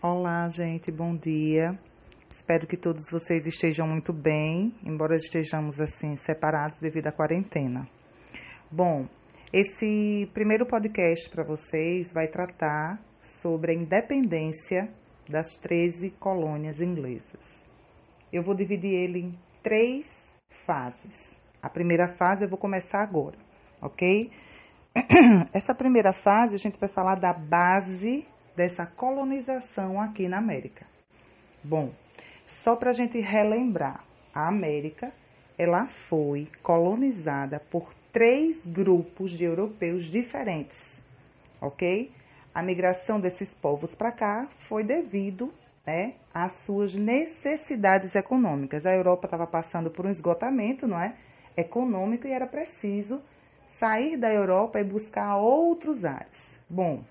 Olá, gente, bom dia. Espero que todos vocês estejam muito bem, embora estejamos assim separados devido à quarentena. Bom, esse primeiro podcast para vocês vai tratar sobre a independência das 13 colônias inglesas. Eu vou dividir ele em três fases. A primeira fase eu vou começar agora, ok? Essa primeira fase a gente vai falar da base dessa colonização aqui na América. Bom, só para a gente relembrar, a América ela foi colonizada por três grupos de europeus diferentes, ok? A migração desses povos para cá foi devido né, às suas necessidades econômicas. A Europa estava passando por um esgotamento, não é, econômico e era preciso sair da Europa e buscar outros ares. Bom,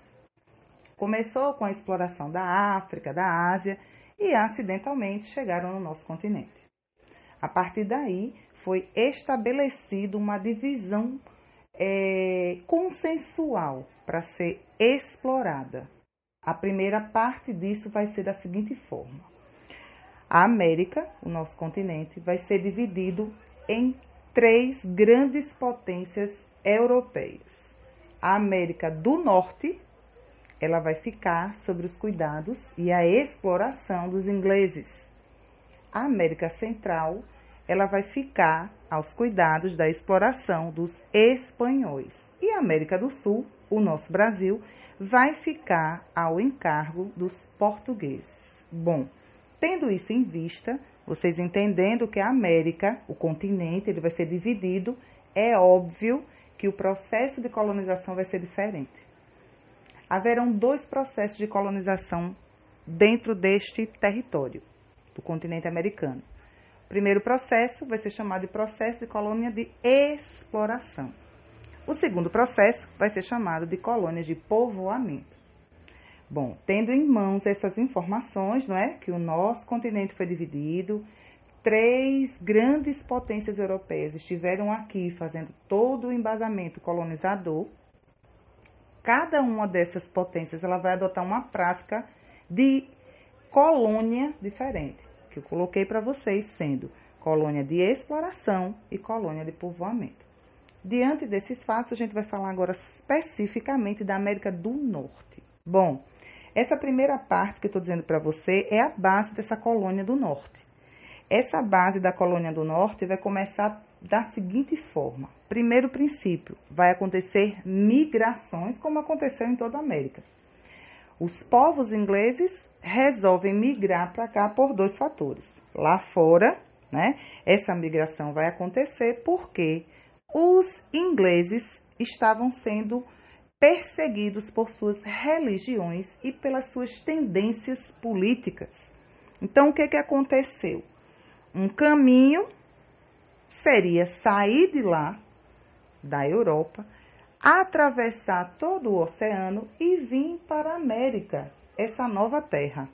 Começou com a exploração da África, da Ásia e acidentalmente chegaram no nosso continente. A partir daí foi estabelecida uma divisão é, consensual para ser explorada. A primeira parte disso vai ser da seguinte forma: a América, o nosso continente, vai ser dividido em três grandes potências europeias: a América do Norte, ela vai ficar sobre os cuidados e a exploração dos ingleses. A América Central, ela vai ficar aos cuidados da exploração dos espanhóis. E a América do Sul, o nosso Brasil, vai ficar ao encargo dos portugueses. Bom, tendo isso em vista, vocês entendendo que a América, o continente, ele vai ser dividido, é óbvio que o processo de colonização vai ser diferente haverão dois processos de colonização dentro deste território do continente americano. O primeiro processo vai ser chamado de processo de colônia de exploração. O segundo processo vai ser chamado de colônia de povoamento. Bom, tendo em mãos essas informações, não é, que o nosso continente foi dividido, três grandes potências europeias estiveram aqui fazendo todo o embasamento colonizador cada uma dessas potências ela vai adotar uma prática de colônia diferente, que eu coloquei para vocês sendo colônia de exploração e colônia de povoamento. Diante desses fatos, a gente vai falar agora especificamente da América do Norte. Bom, essa primeira parte que eu estou dizendo para você é a base dessa colônia do Norte. Essa base da colônia do Norte vai começar da seguinte forma: primeiro princípio, vai acontecer migrações, como aconteceu em toda a América. Os povos ingleses resolvem migrar para cá por dois fatores. Lá fora, né, essa migração vai acontecer porque os ingleses estavam sendo perseguidos por suas religiões e pelas suas tendências políticas. Então, o que, que aconteceu? Um caminho seria sair de lá, da Europa, atravessar todo o oceano e vir para a América, essa nova terra.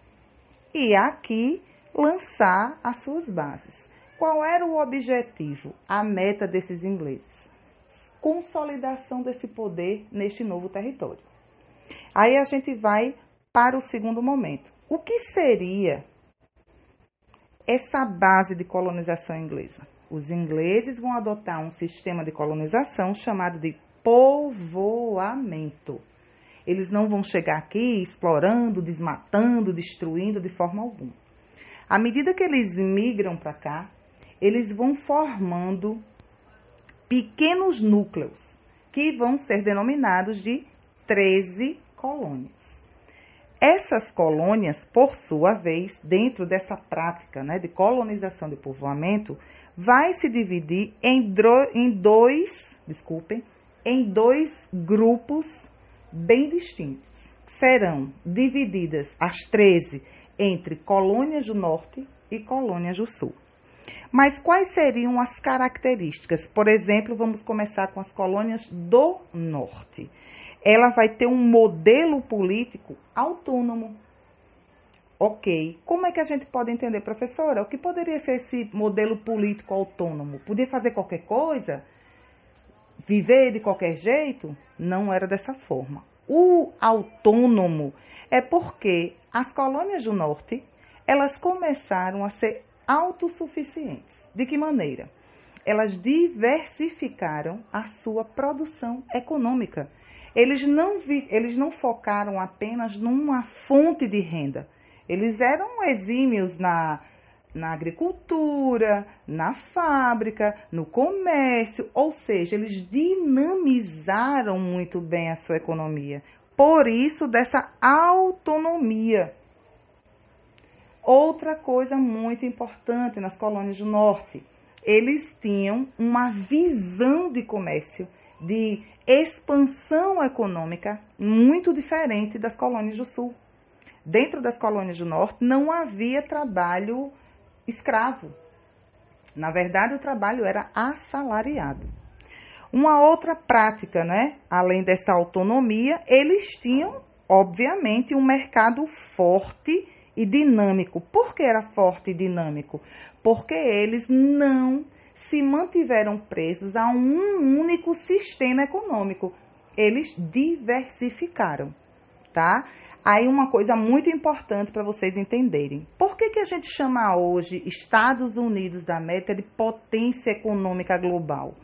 E aqui lançar as suas bases. Qual era o objetivo, a meta desses ingleses? Consolidação desse poder neste novo território. Aí a gente vai para o segundo momento. O que seria essa base de colonização inglesa? Os ingleses vão adotar um sistema de colonização chamado de povoamento. Eles não vão chegar aqui explorando, desmatando, destruindo de forma alguma. À medida que eles migram para cá, eles vão formando pequenos núcleos, que vão ser denominados de 13 colônias. Essas colônias, por sua vez, dentro dessa prática né, de colonização de povoamento, vai se dividir em, em dois, desculpem, em dois grupos bem distintos. Serão divididas as 13 entre colônias do norte e colônias do sul. Mas quais seriam as características? Por exemplo, vamos começar com as colônias do norte. Ela vai ter um modelo político autônomo, Ok. Como é que a gente pode entender, professora? O que poderia ser esse modelo político autônomo? Podia fazer qualquer coisa? Viver de qualquer jeito? Não era dessa forma. o autônomo é porque as colônias do norte, elas começaram a ser autossuficientes. De que maneira? Elas diversificaram a sua produção econômica. Eles não, vi, eles não focaram apenas numa fonte de renda. Eles eram exímios na, na agricultura, na fábrica, no comércio, ou seja, eles dinamizaram muito bem a sua economia. Por isso, dessa autonomia. Outra coisa muito importante nas colônias do norte, eles tinham uma visão de comércio, de expansão econômica muito diferente das colônias do sul. Dentro das colônias do norte não havia trabalho escravo. Na verdade, o trabalho era assalariado. Uma outra prática, né? Além dessa autonomia, eles tinham, obviamente, um mercado forte e dinâmico. Por que era forte e dinâmico? Porque eles não se mantiveram presos a um único sistema econômico. Eles diversificaram, tá? Aí uma coisa muito importante para vocês entenderem. Por que, que a gente chama hoje Estados Unidos da América de potência econômica global?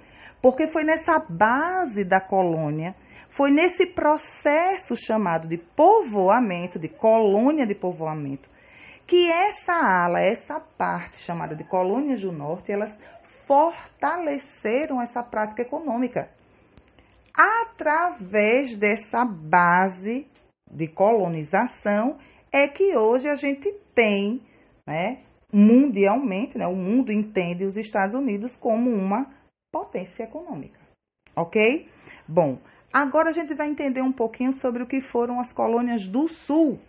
Porque foi nessa base da colônia foi nesse processo chamado de povoamento, de colônia de povoamento, que essa ala, essa parte chamada de colônias do norte, elas fortaleceram essa prática econômica. Através dessa base de colonização é que hoje a gente tem, né, mundialmente, né, o mundo entende os Estados Unidos como uma potência econômica. Ok? Bom, Agora a gente vai entender um pouquinho sobre o que foram as colônias do Sul.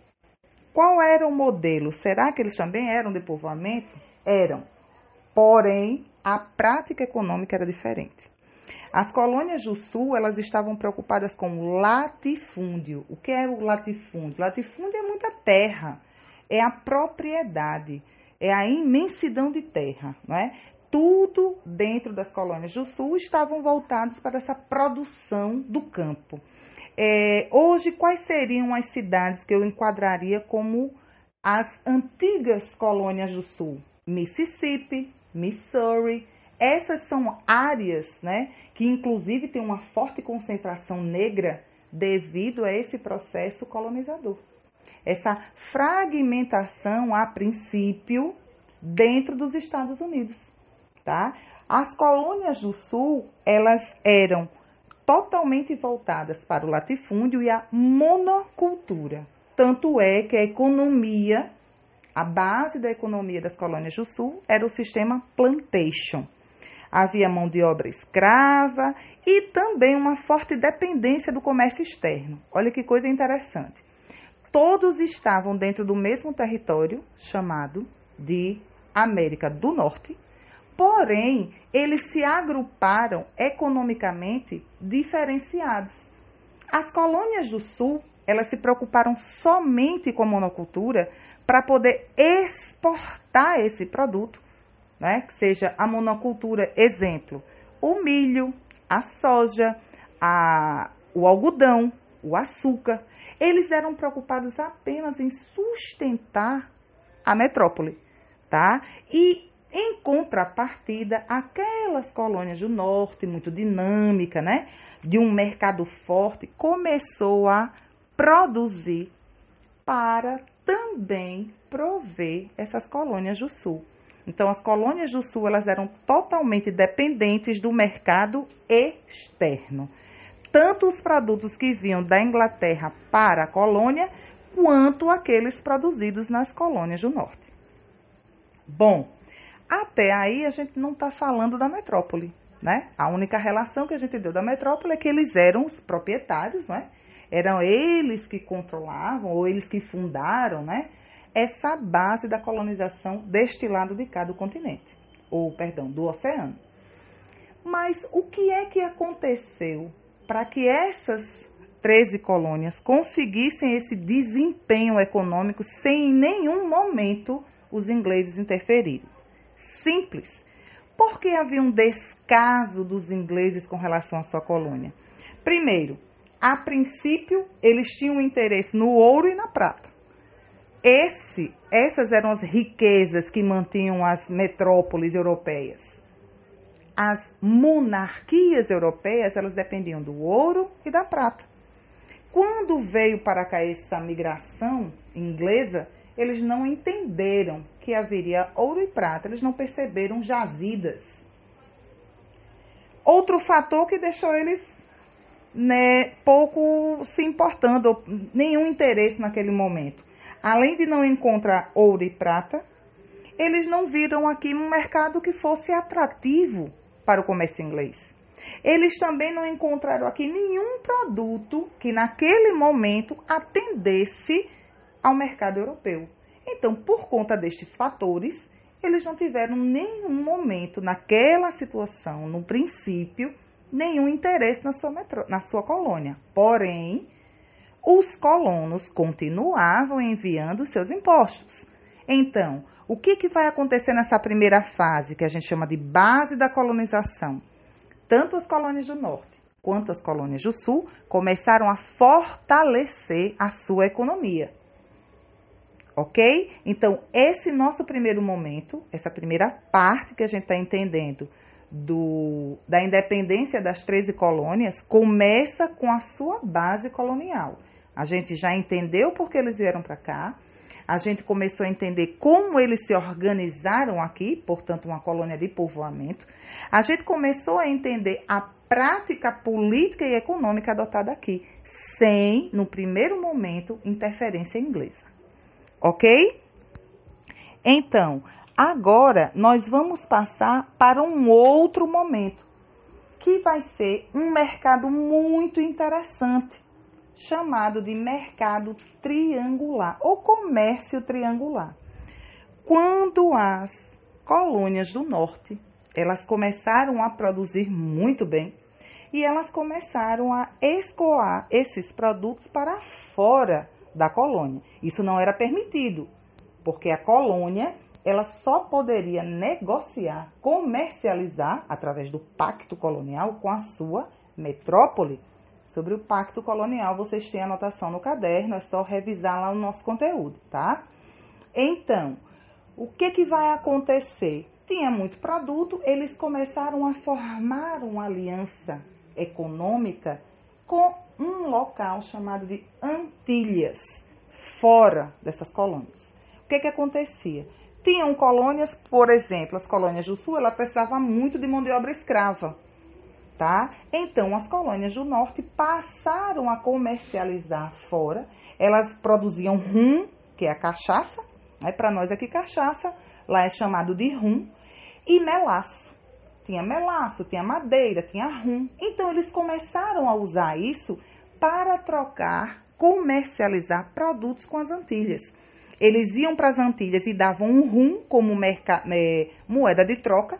Qual era o modelo? Será que eles também eram de povoamento? Eram. Porém, a prática econômica era diferente. As colônias do Sul, elas estavam preocupadas com latifúndio. O que é o latifúndio? Latifúndio é muita terra, é a propriedade, é a imensidão de terra, não é? Tudo dentro das colônias do sul estavam voltados para essa produção do campo. É, hoje, quais seriam as cidades que eu enquadraria como as antigas colônias do sul? Mississippi, Missouri. Essas são áreas né, que, inclusive, têm uma forte concentração negra devido a esse processo colonizador. Essa fragmentação, a princípio, dentro dos Estados Unidos tá? As colônias do sul, elas eram totalmente voltadas para o latifúndio e a monocultura. Tanto é que a economia, a base da economia das colônias do sul era o sistema plantation. Havia mão de obra escrava e também uma forte dependência do comércio externo. Olha que coisa interessante. Todos estavam dentro do mesmo território chamado de América do Norte, Porém, eles se agruparam economicamente diferenciados. As colônias do Sul, elas se preocuparam somente com a monocultura para poder exportar esse produto, né? que seja a monocultura, exemplo, o milho, a soja, a, o algodão, o açúcar. Eles eram preocupados apenas em sustentar a metrópole, tá? E em contrapartida, aquelas colônias do norte, muito dinâmica, né, de um mercado forte, começou a produzir para também prover essas colônias do sul. Então, as colônias do sul elas eram totalmente dependentes do mercado externo. Tanto os produtos que vinham da Inglaterra para a colônia, quanto aqueles produzidos nas colônias do norte. Bom, até aí a gente não está falando da metrópole, né? A única relação que a gente deu da metrópole é que eles eram os proprietários, né? Eram eles que controlavam ou eles que fundaram, né? Essa base da colonização deste lado de cá continente, ou perdão, do oceano. Mas o que é que aconteceu para que essas 13 colônias conseguissem esse desempenho econômico sem em nenhum momento os ingleses interferirem? Simples. Porque havia um descaso dos ingleses com relação à sua colônia? Primeiro, a princípio, eles tinham interesse no ouro e na prata. Esse, essas eram as riquezas que mantinham as metrópoles europeias. As monarquias europeias, elas dependiam do ouro e da prata. Quando veio para cá essa migração inglesa, eles não entenderam que haveria ouro e prata, eles não perceberam jazidas. Outro fator que deixou eles né, pouco se importando, nenhum interesse naquele momento. Além de não encontrar ouro e prata, eles não viram aqui um mercado que fosse atrativo para o comércio inglês. Eles também não encontraram aqui nenhum produto que naquele momento atendesse ao mercado europeu. Então, por conta destes fatores, eles não tiveram nenhum momento naquela situação, no princípio, nenhum interesse na sua, metro, na sua colônia. Porém, os colonos continuavam enviando seus impostos. Então, o que, que vai acontecer nessa primeira fase, que a gente chama de base da colonização? Tanto as colônias do norte quanto as colônias do sul começaram a fortalecer a sua economia. Ok? Então, esse nosso primeiro momento, essa primeira parte que a gente está entendendo do, da independência das 13 colônias, começa com a sua base colonial. A gente já entendeu por que eles vieram para cá, a gente começou a entender como eles se organizaram aqui, portanto, uma colônia de povoamento. A gente começou a entender a prática política e econômica adotada aqui, sem, no primeiro momento, interferência inglesa. Ok? Então, agora nós vamos passar para um outro momento, que vai ser um mercado muito interessante chamado de mercado triangular ou comércio triangular. Quando as colônias do norte, elas começaram a produzir muito bem e elas começaram a escoar esses produtos para fora da colônia. Isso não era permitido, porque a colônia ela só poderia negociar, comercializar através do pacto colonial com a sua metrópole Sobre o pacto colonial, vocês têm anotação no caderno, é só revisar lá o nosso conteúdo, tá? Então, o que, que vai acontecer? Tinha muito produto, eles começaram a formar uma aliança econômica com um local chamado de Antilhas, fora dessas colônias. O que, que acontecia? Tinham colônias, por exemplo, as colônias do sul, ela precisava muito de mão de obra escrava tá? Então, as colônias do norte passaram a comercializar fora. Elas produziam rum, que é a cachaça, né? para nós aqui cachaça, lá é chamado de rum, e melaço. Tinha melaço, tinha madeira, tinha rum. Então, eles começaram a usar isso para trocar, comercializar produtos com as Antilhas. Eles iam para as Antilhas e davam um rum como é, moeda de troca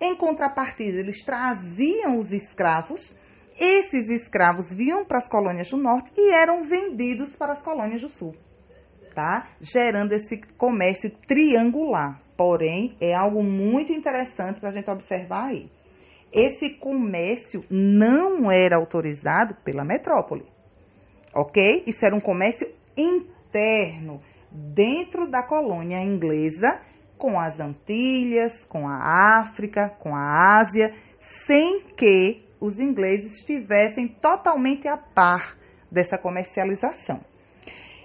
em contrapartida, eles traziam os escravos, esses escravos vinham para as colônias do norte e eram vendidos para as colônias do sul, tá? Gerando esse comércio triangular. Porém, é algo muito interessante para a gente observar aí. Esse comércio não era autorizado pela metrópole, ok? Isso era um comércio interno dentro da colônia inglesa com as Antilhas, com a África, com a Ásia, sem que os ingleses estivessem totalmente a par dessa comercialização.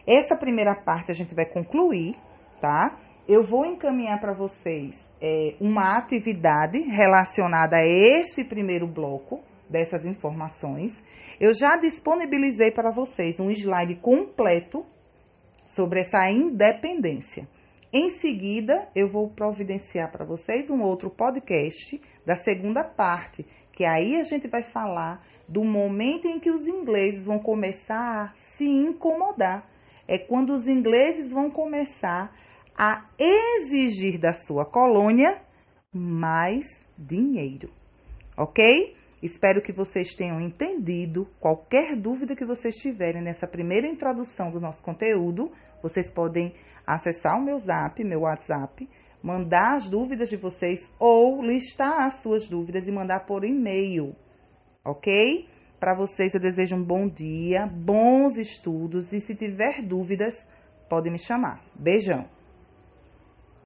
Essa primeira parte a gente vai concluir, tá? Eu vou encaminhar para vocês é, uma atividade relacionada a esse primeiro bloco dessas informações. Eu já disponibilizei para vocês um slide completo sobre essa independência. Em seguida, eu vou providenciar para vocês um outro podcast da segunda parte, que aí a gente vai falar do momento em que os ingleses vão começar a se incomodar. É quando os ingleses vão começar a exigir da sua colônia mais dinheiro. Ok? Espero que vocês tenham entendido. Qualquer dúvida que vocês tiverem nessa primeira introdução do nosso conteúdo, vocês podem acessar o meu zap, meu WhatsApp, mandar as dúvidas de vocês ou listar as suas dúvidas e mandar por e-mail, ok? Para vocês eu desejo um bom dia, bons estudos e se tiver dúvidas, pode me chamar. Beijão.